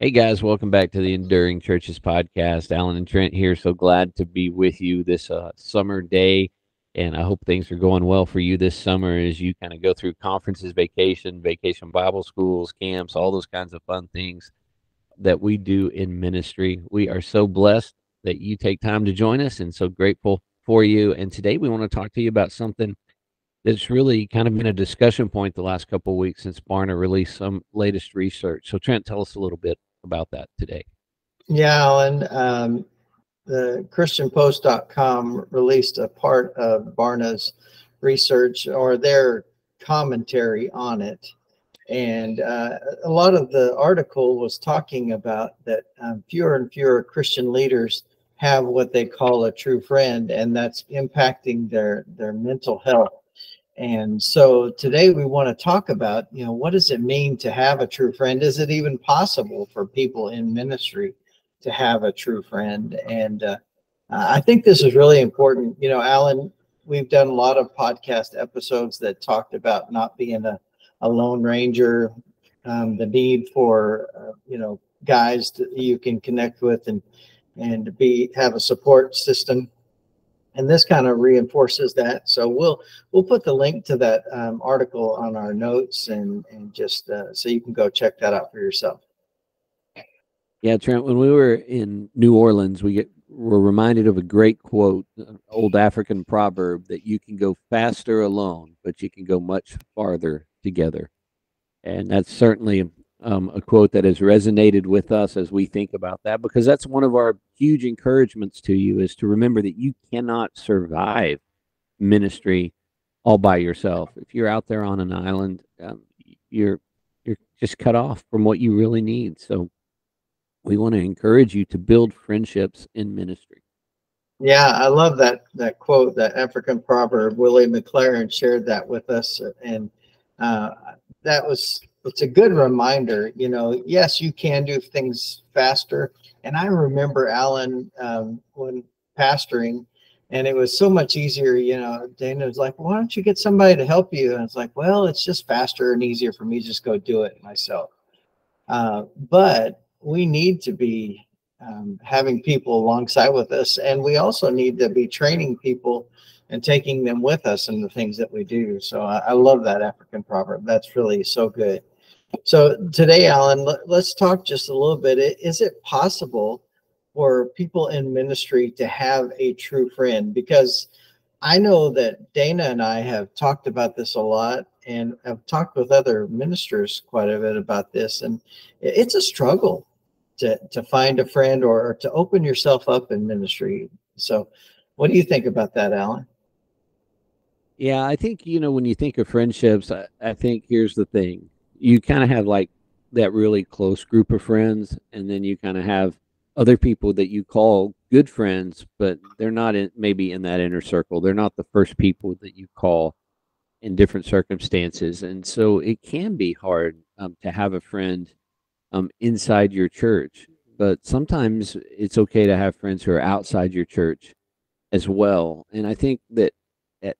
Hey guys, welcome back to the Enduring Churches podcast. Alan and Trent here. So glad to be with you this uh, summer day. And I hope things are going well for you this summer as you kind of go through conferences, vacation, vacation Bible schools, camps, all those kinds of fun things that we do in ministry. We are so blessed that you take time to join us and so grateful for you. And today we want to talk to you about something that's really kind of been a discussion point the last couple of weeks since Barna released some latest research. So, Trent, tell us a little bit about that today. Yeah, Alan. Um, the ChristianPost.com released a part of Barna's research or their commentary on it. And uh, a lot of the article was talking about that um, fewer and fewer Christian leaders have what they call a true friend, and that's impacting their, their mental health. And so today we want to talk about, you know, what does it mean to have a true friend? Is it even possible for people in ministry to have a true friend? And uh, I think this is really important. You know, Alan, we've done a lot of podcast episodes that talked about not being a, a lone ranger, um, the need for, uh, you know, guys that you can connect with and and be have a support system and this kind of reinforces that. So we'll we'll put the link to that um, article on our notes and and just uh, so you can go check that out for yourself. Yeah, Trent. When we were in New Orleans, we get were reminded of a great quote, an old African proverb that you can go faster alone, but you can go much farther together. And that's certainly um, a quote that has resonated with us as we think about that because that's one of our huge encouragements to you is to remember that you cannot survive ministry all by yourself. If you're out there on an island, um, you're you're just cut off from what you really need. So we want to encourage you to build friendships in ministry. Yeah, I love that that quote, that African proverb. Willie McLaren shared that with us, and uh, that was it's a good reminder. You know, yes, you can do things faster. And I remember Alan um, when pastoring, and it was so much easier. You know, Dana was like, "Why don't you get somebody to help you?" And it's like, "Well, it's just faster and easier for me to just go do it myself." Uh, but we need to be um, having people alongside with us, and we also need to be training people and taking them with us in the things that we do. So I, I love that African proverb. That's really so good. So today, Alan, let, us talk just a little bit. Is it possible for people in ministry to have a true friend? Because I know that Dana and I have talked about this a lot and have talked with other ministers quite a bit about this. And it's a struggle to, to find a friend or, or to open yourself up in ministry. So, what do you think about that, Alan? Yeah, I think, you know, when you think of friendships, I, I think here's the thing you kind of have like that really close group of friends, and then you kind of have other people that you call good friends, but they're not in, maybe in that inner circle. They're not the first people that you call in different circumstances, and so it can be hard um, to have a friend um, inside your church. But sometimes it's okay to have friends who are outside your church as well. And I think that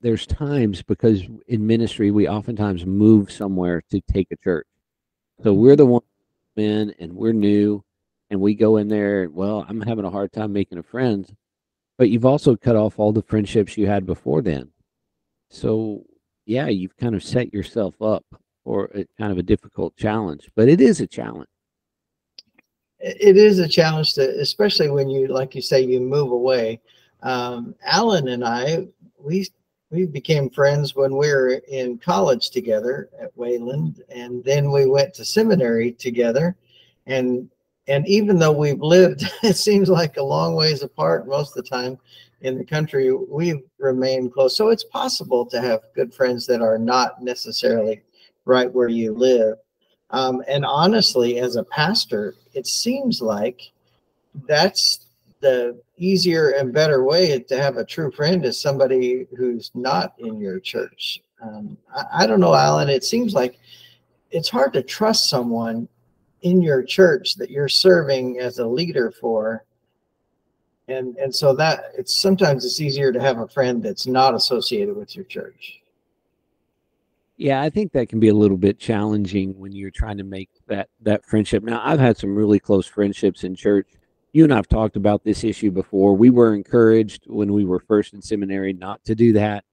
there's times because in ministry we oftentimes move somewhere to take a church. So we're the one in and we're new and we go in there well, I'm having a hard time making a friend. But you've also cut off all the friendships you had before then. So yeah, you've kind of set yourself up for a, kind of a difficult challenge. But it is a challenge. It is a challenge to especially when you like you say you move away. Um, Alan and I we we became friends when we were in college together at Wayland, and then we went to seminary together. And and even though we've lived, it seems like a long ways apart most of the time in the country, we've remained close. So it's possible to have good friends that are not necessarily right where you live. Um, and honestly, as a pastor, it seems like that's the easier and better way to have a true friend is somebody who's not in your church. Um, I, I, don't know, Alan. It seems like it's hard to trust someone in your church that you're serving as a leader for. And, and so that it's sometimes it's easier to have a friend that's not associated with your church. Yeah, I think that can be a little bit challenging when you're trying to make that that friendship. Now, I've had some really close friendships in church. You and I've talked about this issue before. We were encouraged when we were first in seminary not to do that.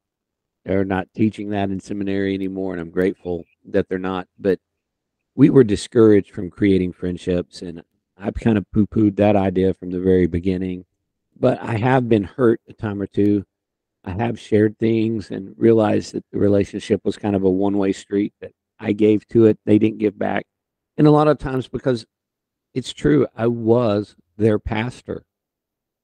They're not teaching that in seminary anymore, and I'm grateful that they're not. But we were discouraged from creating friendships, and I've kind of poo-pooed that idea from the very beginning. But I have been hurt a time or two I have shared things and realized that the relationship was kind of a one way street that I gave to it. They didn't give back. And a lot of times because it's true, I was their pastor.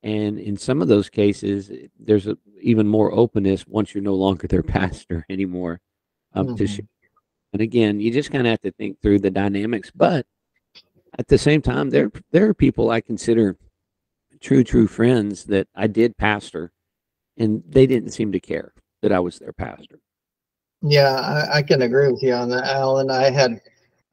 And in some of those cases, there's a, even more openness once you're no longer their pastor anymore. Um, mm-hmm. to share. And again, you just kind of have to think through the dynamics. But at the same time, there there are people I consider true, true friends that I did pastor and they didn't seem to care that I was their pastor. Yeah, I, I can agree with you on that, Alan. I had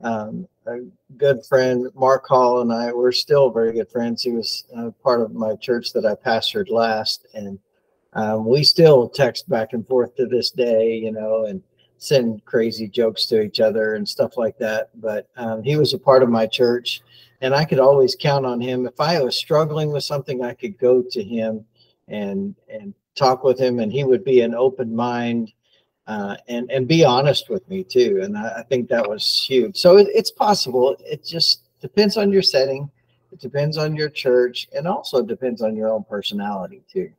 um, a good friend, Mark Hall, and I were still very good friends. He was uh, part of my church that I pastored last, and um, we still text back and forth to this day, you know, and send crazy jokes to each other and stuff like that. But um, he was a part of my church, and I could always count on him. If I was struggling with something, I could go to him and and talk with him, and he would be an open mind uh, and and be honest with me too. And I, I think that was huge. So it, it's possible. It just depends on your setting. It depends on your church, and also depends on your own personality too.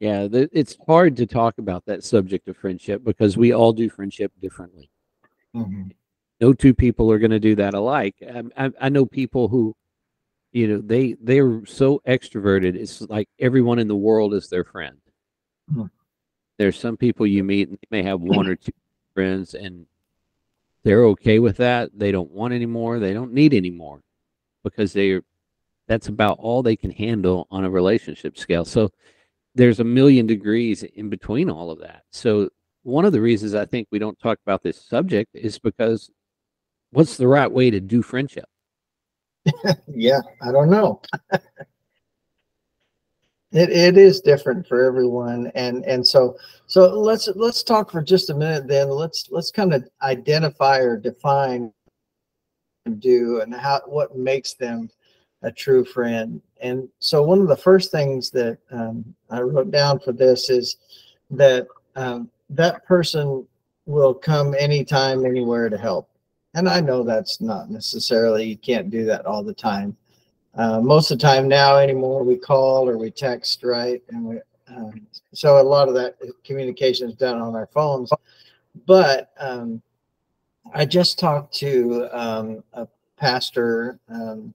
Yeah, it's hard to talk about that subject of friendship because we all do friendship differently. Mm-hmm. No two people are going to do that alike. I, um, I, I know people who you know they they're so extroverted it's like everyone in the world is their friend hmm. There's some people you meet and they may have one or two friends and they're okay with that. They don't want any more. They don't need any more because they're that's about all they can handle on a relationship scale. So there's a million degrees in between all of that. So one of the reasons i think we don't talk about this subject is because what's the right way to do friendship? Yeah, I don't know. it it is different for everyone, and and so so let's let's talk for just a minute. Then let's let's kind of identify or define do and how what makes them a true friend. And so one of the first things that um, I wrote down for this is that um, that person will come anytime, anywhere to help and I know that's not necessarily, you can't do that all the time. Uh, most of the time now anymore, we call or we text, right? And we, um, so a lot of that communication is done on our phones. But um, I just talked to um, a pastor um,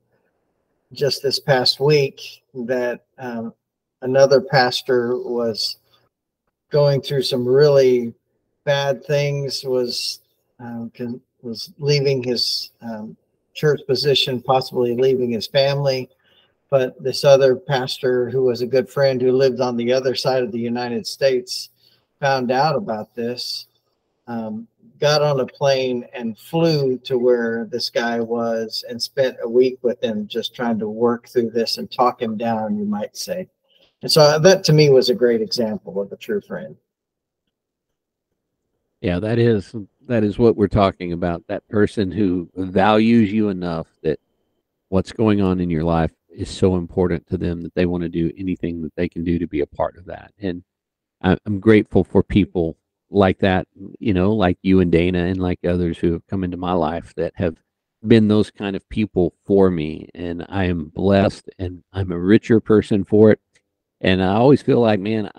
just this past week that um, another pastor was going through some really bad things, was um, was leaving his um, church position, possibly leaving his family. But this other pastor, who was a good friend who lived on the other side of the United States, found out about this, um, got on a plane and flew to where this guy was and spent a week with him just trying to work through this and talk him down, you might say. And so that to me was a great example of a true friend. Yeah, that is that is what we're talking about. That person who values you enough that what's going on in your life is so important to them that they want to do anything that they can do to be a part of that. And I'm grateful for people like that, you know, like you and Dana and like others who have come into my life that have been those kind of people for me. And I am blessed and I'm a richer person for it. And I always feel like, man,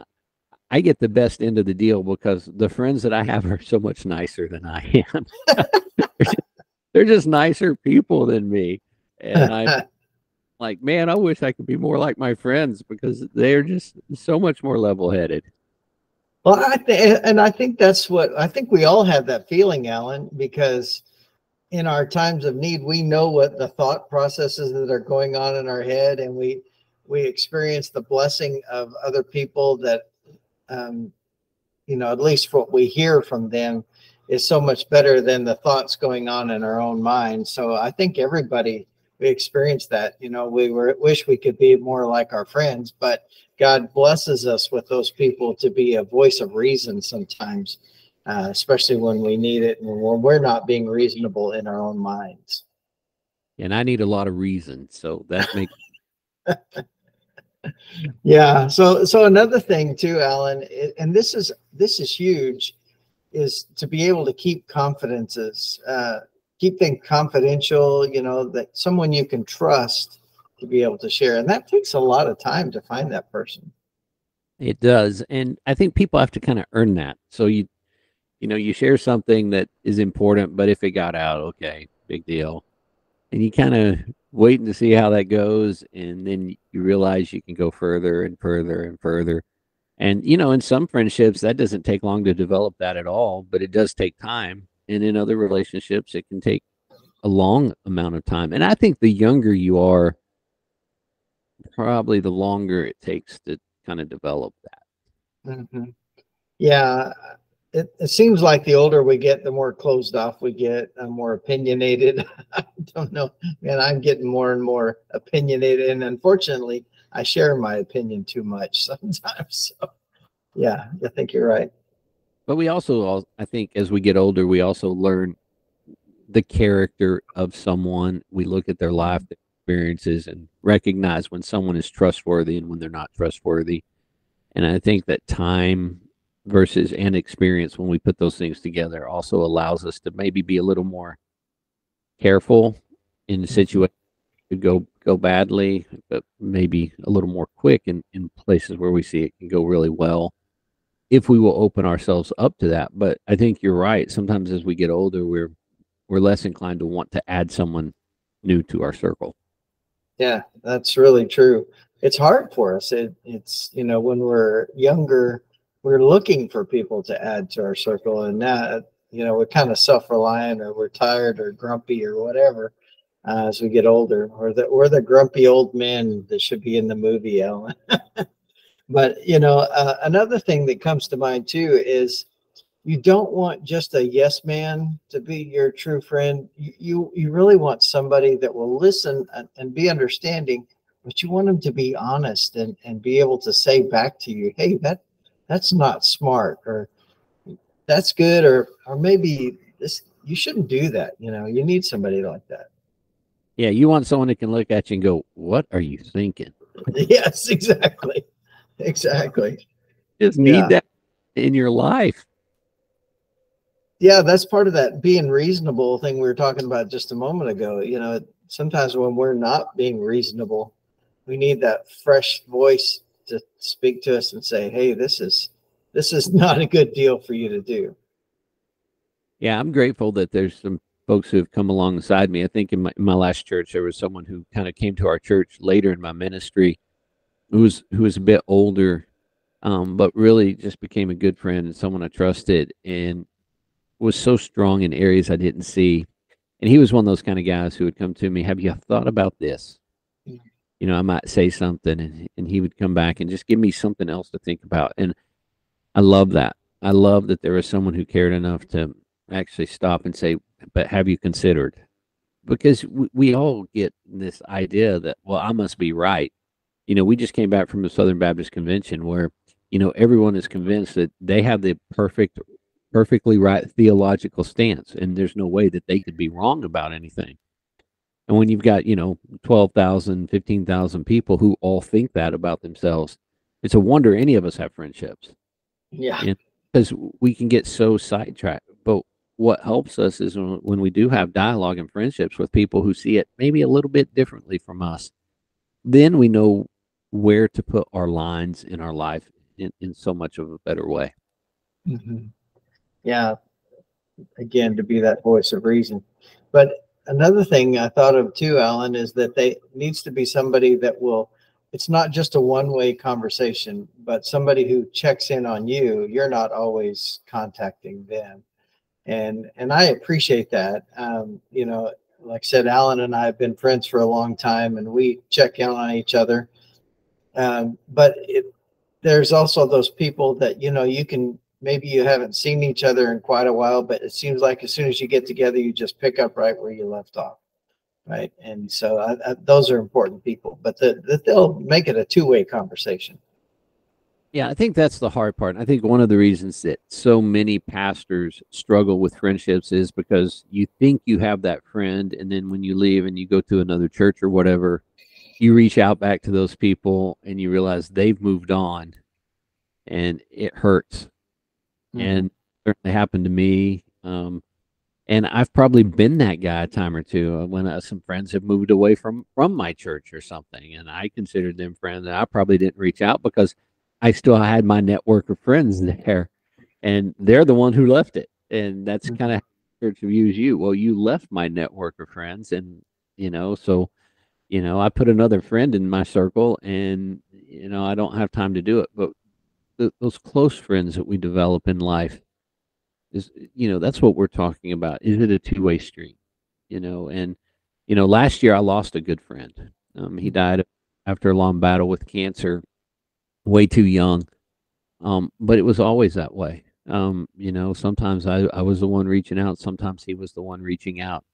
I get the best end of the deal because the friends that I have are so much nicer than I am. they're, just, they're, just, nicer people than me. And I'm like, man, I wish I could be more like my friends because they're just so much more level headed. Well, I th- and I think that's what I think we all have that feeling, Alan, because in our times of need, we know what the thought processes that are going on in our head, and we we experience the blessing of other people that um, you know, at least what we hear from them is so much better than the thoughts going on in our own mind. So I think everybody we experience that. You know, we were wish we could be more like our friends, but God blesses us with those people to be a voice of reason sometimes. uh, especially when we need it and when we're not being reasonable in our own minds. And I need a lot of reason, so that makes. yeah. So so another thing too, Alan, and this is this is huge, is to be able to keep confidences, uh, keep things confidential. You know that someone you can trust to be able to share, and that takes a lot of time to find that person. It does, and I think people have to kind of earn that. So you, you know, you share something that is important, but if it got out, okay, big deal, and you kind of waiting to see how that goes, and then you realize you can go further and further and further. And you know, in some friendships, that doesn't take long to develop that at all, but it does take time. And in other relationships, it can take a long amount of time. And I think the younger you are, probably the longer it takes to kind of develop that. Mm-hmm. Yeah, it, it seems like the older we get, the more closed off we get, uh, more opinionated. I don't know, man. I'm getting more and more opinionated, and unfortunately, I share my opinion too much sometimes. So, yeah, I think you're right. But we also, all, I think, as we get older, we also learn the character of someone. We look at their life, experiences and recognize when someone is trustworthy and when they're not trustworthy. And I think that time versus and experience when we put those things together also allows us to maybe be a little more careful in the mm-hmm. situation could go go badly, but maybe a little more quick in, in places where we see it can go really well if we will open ourselves up to that. But I think you're right. Sometimes as we get older, we're we're less inclined to want to add someone new to our circle. Yeah, that's really true. It's hard for us. It, it's, you know, when we're younger, we're looking for people to add to our circle. And now, you know, we're kind of self reliant or we're tired or grumpy or whatever uh, as we get older. Or the, we're the grumpy old men that should be in the movie, Alan. but, you know, uh, another thing that comes to mind too is you don't want just a yes man to be your true friend. You you, you really want somebody that will listen and, and, be understanding, but you want them to be honest and, and be able to say back to you, hey, that that's not smart or that's good or or maybe this you shouldn't do that. You know, you need somebody like that. Yeah, you want someone that can look at you and go, What are you thinking? yes, exactly. Exactly. Just need yeah. that in your life yeah that's part of that being reasonable thing we were talking about just a moment ago you know sometimes when we're not being reasonable we need that fresh voice to speak to us and say hey this is this is not a good deal for you to do yeah i'm grateful that there's some folks who have come alongside me i think in my, in my last church there was someone who kind of came to our church later in my ministry who was who was a bit older um, but really just became a good friend and someone i trusted and was so strong in areas I didn't see. And he was one of those kind of guys who would come to me, Have you thought about this? You know, I might say something and, and he would come back and just give me something else to think about. And I love that. I love that there was someone who cared enough to actually stop and say, But have you considered? Because we, we all get this idea that, well, I must be right. You know, we just came back from the Southern Baptist Convention where, you know, everyone is convinced that they have the perfect perfectly right theological stance, and there's no way that they could be wrong about anything. And when you've got, you know, 12,000, 15,000 people who all think that about themselves, it's a wonder any of us have friendships. Yeah. Because we can get so sidetracked. But what helps us is when, when we do have dialogue and friendships with people who see it maybe a little bit differently from us, then we know where to put our lines in our life in, in so much of a better way. Mm-hmm yeah, again, to be that voice of reason. But another thing I thought of too, Alan, is that they needs to be somebody that will. It's not just a one-way conversation, but somebody who checks in on you. You're not always contacting them, and and I appreciate that. Um, you know, like I said, Alan and I have been friends for a long time, and we check in on each other. Um, but it, there's also those people that you know you can maybe you haven't seen each other in quite a while, but it seems like as soon as you get together, you just pick up right where you left off. Right. And so I, I, those are important people, but the, the, they'll make it a two way conversation. Yeah, I think that's the hard part. I think one of the reasons that so many pastors struggle with friendships is because you think you have that friend, and then when you leave and you go to another church or whatever, you reach out back to those people and you realize they've moved on, and it hurts. Mm-hmm. And certainly happened to me. Um, and I've probably been that guy a time or two uh, when uh, some friends have moved away from from my church or something, and I considered them friends, and I probably didn't reach out because I still had my network of friends there, and they're the one who left it. And that's mm-hmm. kind of church views you. Well, you left my network of friends, and you know, so you know, I put another friend in my circle, and you know, I don't have time to do it. But the, those close friends that we develop in life is, you know, that's what we're talking about. Is it a two way street? You know, and you know, last year I lost a good friend. Um, he died after a long battle with cancer way too young. Um, but it was always that way. Um, you know, sometimes I, I was the one reaching out, sometimes he was the one reaching out.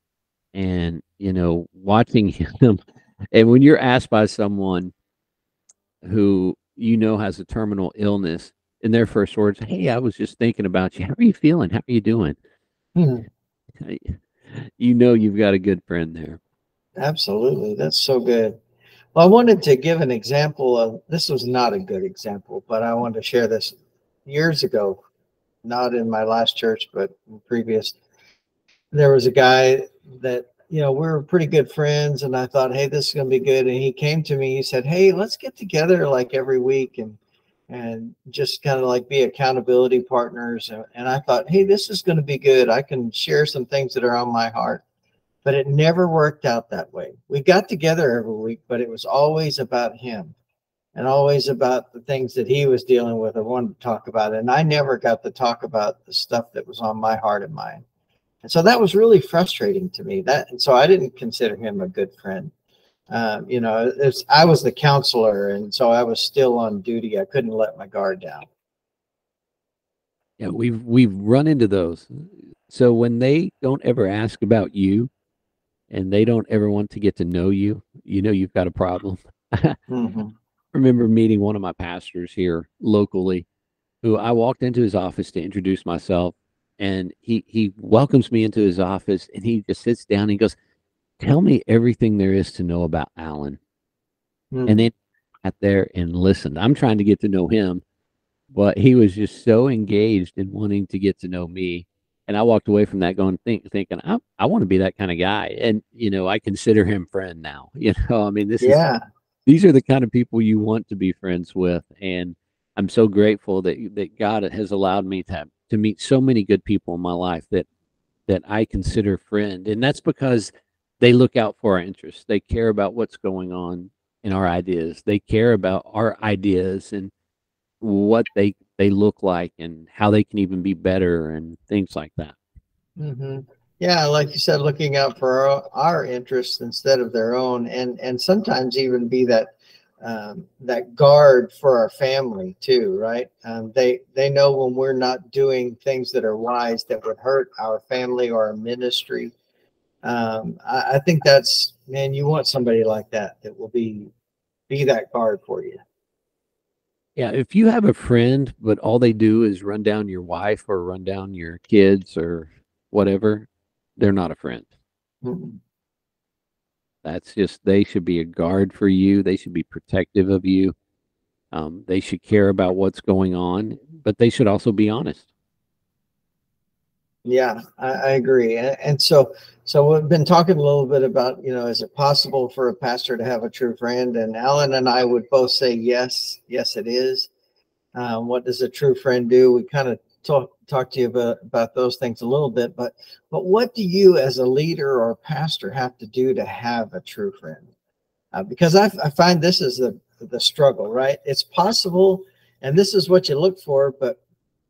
And, you know, watching him, and when you're asked by someone who you know has a terminal illness, in their first words, Hey, I was just thinking about you. How are you feeling? How are you doing? Hmm. You know, you've got a good friend there. Absolutely. That's so good. Well, I wanted to give an example of this was not a good example, but I wanted to share this years ago, not in my last church, but previous. There was a guy that, you know, we were pretty good friends, and I thought, hey, this is going to be good. And he came to me, he said, hey, let's get together like every week and and just kind of like be accountability partners. And I thought, hey, this is going to be good. I can share some things that are on my heart but it never worked out that way. We got together every week, but it was always about him and always about the things that he was dealing with. I wanted to talk about. And I never got to talk about the stuff that was on my heart and mind. And so that was really frustrating to me. That and so I didn't consider him a good friend. Um, you know, it's I was the counselor, and so I was still on duty. I couldn't let my guard down. Yeah, we've we've run into those. So when they don't ever ask about you, and they don't ever want to get to know you, you know you've got a problem. mm-hmm. remember meeting one of my pastors here locally who I walked into his office to introduce myself and he he welcomes me into his office and he just sits down and he goes, Tell me everything there is to know about Alan. Mm-hmm. And then sat there and listened. I'm trying to get to know him, but he was just so engaged in wanting to get to know me and I walked away from that going think, thinking I I want to be that kind of guy, and you know I consider him friend now. You know, I mean this yeah. is these are the kind of people you want to be friends with, and I'm so grateful that that God has allowed me to to meet so many good people in my life that that I consider friend, and that's because they look out for our interests. They care about what's going on in our ideas. They care about our ideas and what they they look like and how they can even be better and things like that. Mm-hmm. Yeah, like you said, looking out for our, our, interests instead of their own, and and sometimes even be that um, that guard for our family too, right? Um, they they know when we're not doing things that are wise that would hurt our family or our ministry. Um, I, I think that's man, you want somebody like that that will be be that guard for you. Yeah, if you have a friend, but all they do is run down your wife or run down your kids or whatever, they're not a friend. Mm-hmm. That's just, they should be a guard for you. They should be protective of you. Um, they should care about what's going on, but they should also be honest. Yeah, I, I agree. And, and, so, so we've been talking a little bit about, you know, is it possible for a pastor to have a true friend? And Alan and I would both say yes, yes, it is. Um, what does a true friend do? We kind of talk talk to you about, about those things a little bit, but but what do you as a leader or pastor have to do to have a true friend? Uh, because I, I find this is the the struggle, right? It's possible, and this is what you look for, but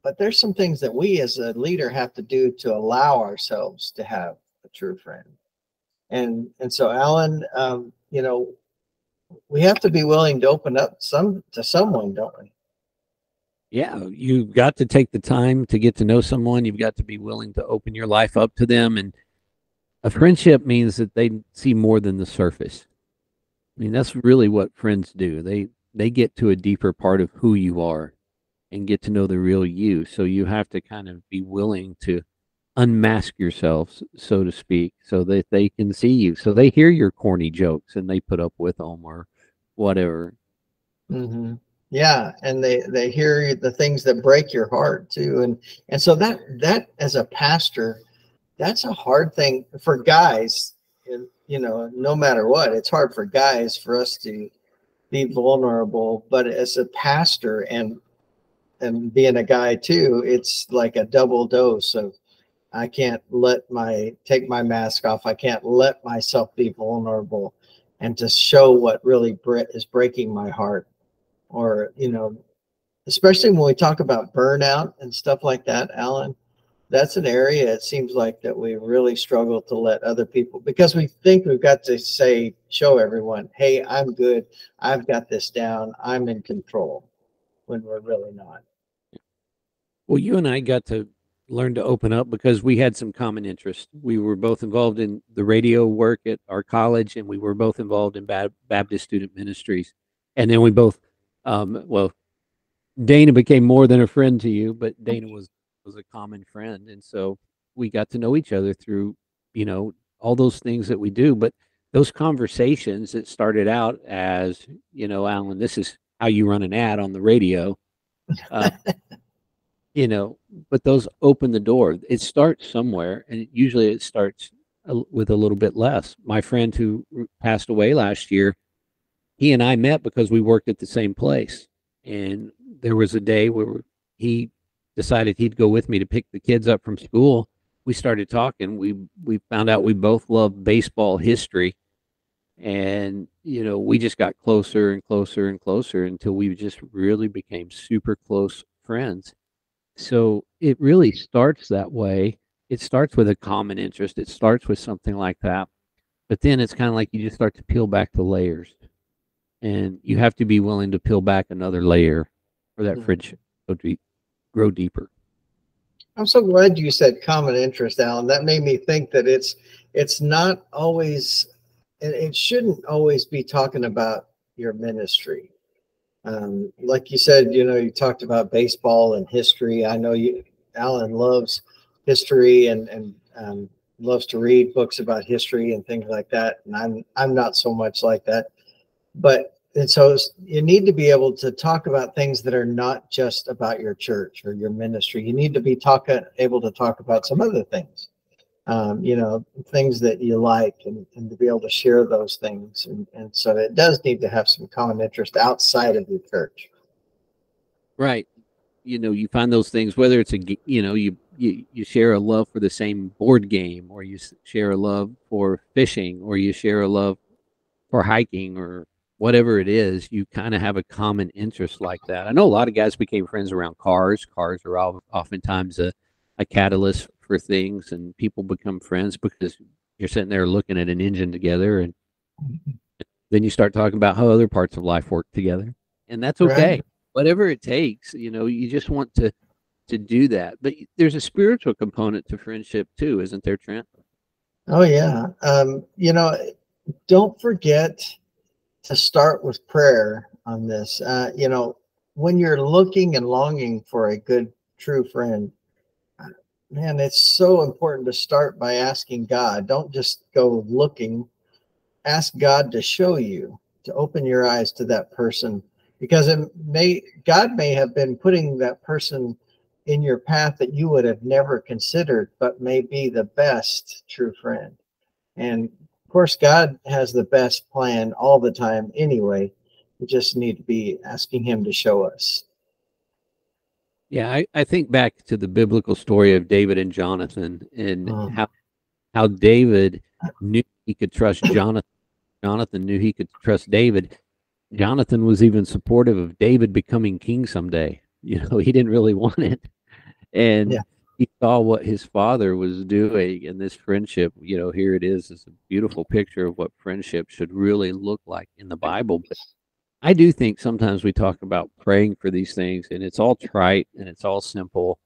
but there's some things that we as a leader have to do to allow ourselves to have a true friend and and so alan um, you know we have to be willing to open up some to someone don't we yeah you've got to take the time to get to know someone you've got to be willing to open your life up to them and a friendship means that they see more than the surface i mean that's really what friends do they they get to a deeper part of who you are and get to know the real you. So you have to kind of be willing to unmask yourself, so to speak, so that they can see you. So they hear your corny jokes and they put up with them or whatever. Mm-hmm. Yeah, and they they hear the things that break your heart too, and and so that that as a pastor, that's a hard thing for guys. You know, no matter what, it's hard for guys for us to be vulnerable. But as a pastor and and being a guy too, it's like a double dose of I can't let my take my mask off. I can't let myself be vulnerable and to show what really is breaking my heart. Or, you know, especially when we talk about burnout and stuff like that, Alan, that's an area it seems like that we really struggle to let other people because we think we've got to say, show everyone, hey, I'm good. I've got this down. I'm in control when we're really not. Well, you and I got to learn to open up because we had some common interests. We were both involved in the radio work at our college, and we were both involved in Baptist student ministries. And then we both, um, well, Dana became more than a friend to you, but Dana was was a common friend, and so we got to know each other through, you know, all those things that we do. But those conversations that started out as, you know, Alan, this is how you run an ad on the radio. Uh, you know, but those open the door. It starts somewhere, and usually it starts with a little bit less. My friend who passed away last year, he and I met because we worked at the same place, and there was a day where he decided he'd go with me to pick the kids up from school. We started talking. We we found out we both love baseball history, and you know we just got closer and closer and closer until we just really became super close friends so it really starts that way. It starts with a common interest. It starts with something like that. But then it's kind of like you just start to peel back the layers. And you have to be willing to peel back another layer for that mm-hmm. friendship to grow deeper. I'm so glad you said common interest, Alan. That made me think that it's it's not always and it shouldn't always be talking about your ministry um, like you said, you know, you talked about baseball and history. I know you, Alan loves history and and um, loves to read books about history and things like that. And I'm I'm not so much like that, but and so you need to be able to talk about things that are not just about your church or your ministry. You need to be talking able to talk about some other things um, you know, things that you like and, and to be able to share those things. And, and so it does need to have some common interest outside of your church. Right. You know, you find those things, whether it's a, you know, you, you, you share a love for the same board game or you share a love for fishing or you share a love for hiking or whatever it is, you kind of have a common interest like that. I know a lot of guys became friends around cars. Cars are oftentimes a, a catalyst for things and people become friends because you're sitting there looking at an engine together and then you start talking about how other parts of life work together and that's okay right. whatever it takes you know you just want to to do that but there's a spiritual component to friendship too isn't there trent oh yeah um you know don't forget to start with prayer on this uh you know when you're looking and longing for a good true friend man, it's so important to start by asking God. Don't just go looking. Ask God to show you, to open your eyes to that person, because it may God may have been putting that person in your path that you would have never considered, but may be the best true friend. And of course, God has the best plan all the time anyway. We just need to be asking Him to show us. Yeah, I, I think back to the biblical story of David and Jonathan and oh. how how David knew he could trust Jonathan. Jonathan knew he could trust David. Jonathan was even supportive of David becoming king someday. You know, he didn't really want it. And yeah. He saw what his father was doing and this friendship, you know, here it is. It's a beautiful picture of what friendship should really look like in the Bible. But I do think sometimes we talk about praying for these things and it's all trite and it's all simple.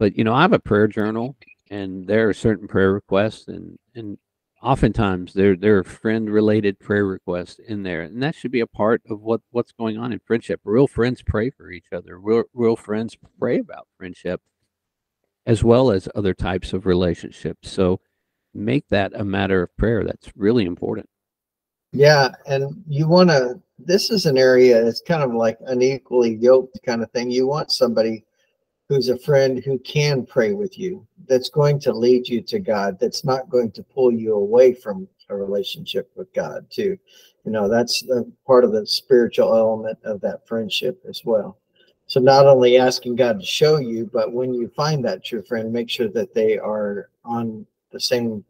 But you know, I have a prayer journal and there are certain prayer requests and and oftentimes there there are friend related prayer requests in there and that should be a part of what what's going on in friendship real friends pray for each other real, real friends pray about friendship as well as other types of relationships so make that a matter of prayer that's really important yeah and you want to this is an area it's kind of like unequally yoked kind of thing you want somebody who's a friend who can pray with you, that's going to lead you to God, that's not going to pull you away from a relationship with God, too. You know, that's part of the spiritual element of that friendship as well. So not only asking God to show you, but when you find that true friend, make sure that they are on the same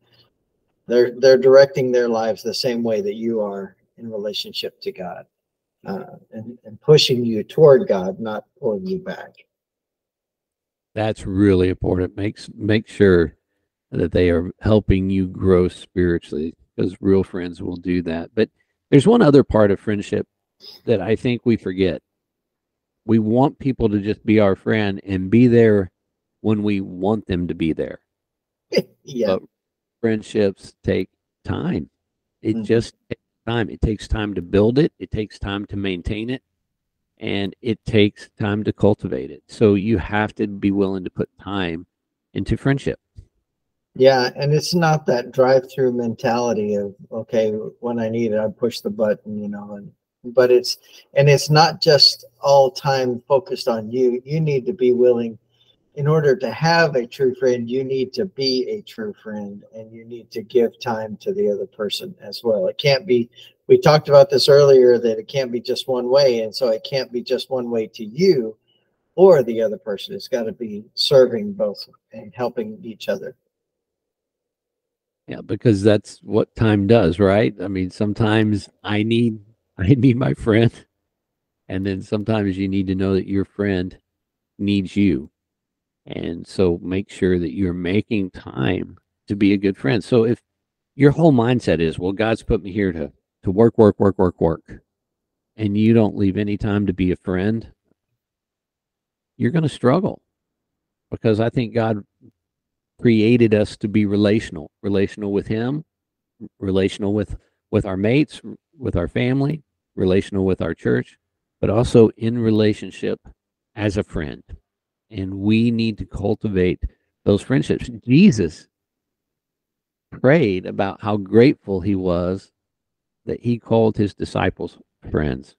they're they're directing their lives the same way that you are in relationship to God. Uh, and, and pushing you toward God, not pulling you back. That's really important. Makes make sure that they are helping you grow spiritually because real friends will do that. But there's one other part of friendship that I think we forget. We want people to just be our friend and be there when we want them to be there. yeah. But friendships take time. It mm-hmm. just takes time. It takes time to build it. It takes time to maintain it and it takes time to cultivate it. So you have to be willing to put time into friendship. Yeah, and it's not that drive-through mentality of okay, when I need it, I push the button, you know, and but it's and it's not just all time focused on you. You need to be willing in order to have a true friend, you need to be a true friend and you need to give time to the other person as well. It can't be we talked about this earlier that it can't be just one way and so it can't be just one way to you or the other person it's got to be serving both and helping each other yeah because that's what time does right i mean sometimes i need i need my friend. And then sometimes you need to know that your friend needs you. And so make sure that you're making time to be a good friend. So if your whole mindset is well god's put me here to to work, work, work, work, work, and you don't leave any time to be a friend, you're going to struggle. Because I think God created us to be relational, relational with Him, relational with with our mates, with our family, relational with our church, but also in relationship as a friend. And we need to cultivate those friendships. Jesus prayed about how grateful he was that he called his disciples friends.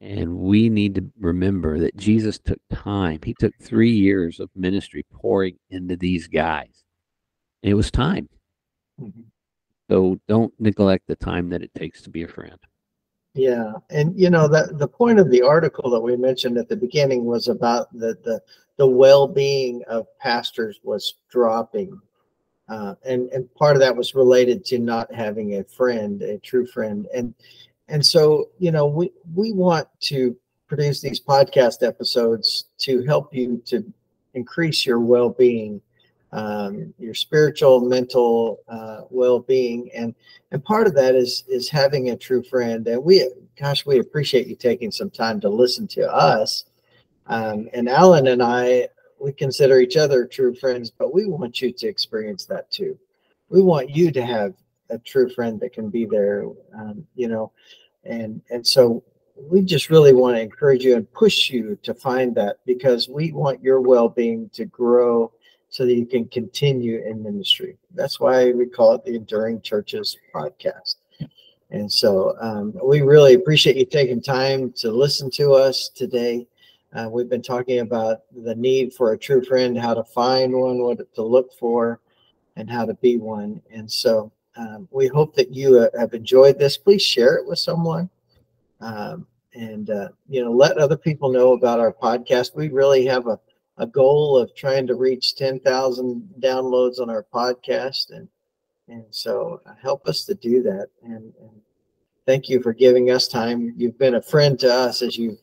And we need to remember that Jesus took time. He took three years of ministry pouring into these guys. And it was time. Mm-hmm. So don't neglect the time that it takes to be a friend. Yeah. And you know, that the point of the article that we mentioned at the beginning was about the the, the well-being of pastors was dropping uh, and and part of that was related to not having a friend, a true friend, and and so you know we we want to produce these podcast episodes to help you to increase your well-being, um, your spiritual, mental uh, well-being, and and part of that is is having a true friend. And we, gosh, we appreciate you taking some time to listen to us. Um, and Alan and I we consider each other true friends, but we want you to experience that too. We want you to have a true friend that can be there, um, you know, and and so we just really want to encourage you and push you to find that because we want your well-being to grow so that you can continue in ministry. That's why we call it the Enduring Churches podcast. And so um, we really appreciate you taking time to listen to us today. Uh, we've been talking about the need for a true friend, how to find one, what to look for, and how to be one. And so um, we hope that you uh, have enjoyed this. Please share it with someone. Um, and uh, you know let other people know about our podcast we really have a, a goal of trying to reach 10,000 downloads on our podcast and and so help us to do that and, and thank you for giving us time you've been a friend to us as you've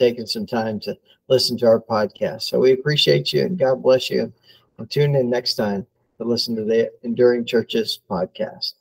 taken some time to listen to our podcast. So we appreciate you and God bless you. And tune in next time to listen to the Enduring Churches podcast.